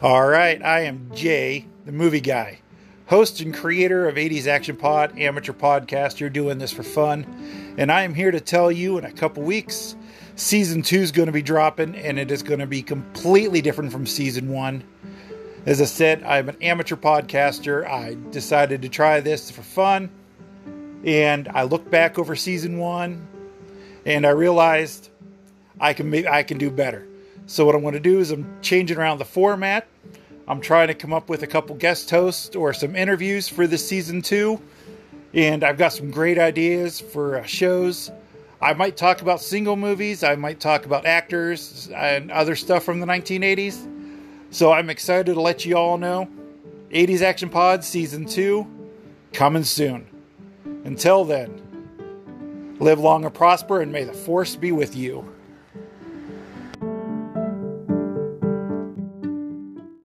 All right, I am Jay, the movie guy, host and creator of 80s Action Pod, amateur podcast. You're doing this for fun. And I am here to tell you in a couple weeks, season two is going to be dropping, and it is going to be completely different from season one. As I said, I'm an amateur podcaster. I decided to try this for fun. And I looked back over season one and I realized I can make, I can do better. So what I'm going to do is I'm changing around the format. I'm trying to come up with a couple guest hosts or some interviews for this season two, and I've got some great ideas for uh, shows. I might talk about single movies. I might talk about actors and other stuff from the 1980s. So I'm excited to let you all know. 80s Action Pod season two coming soon. Until then, live long and prosper, and may the force be with you.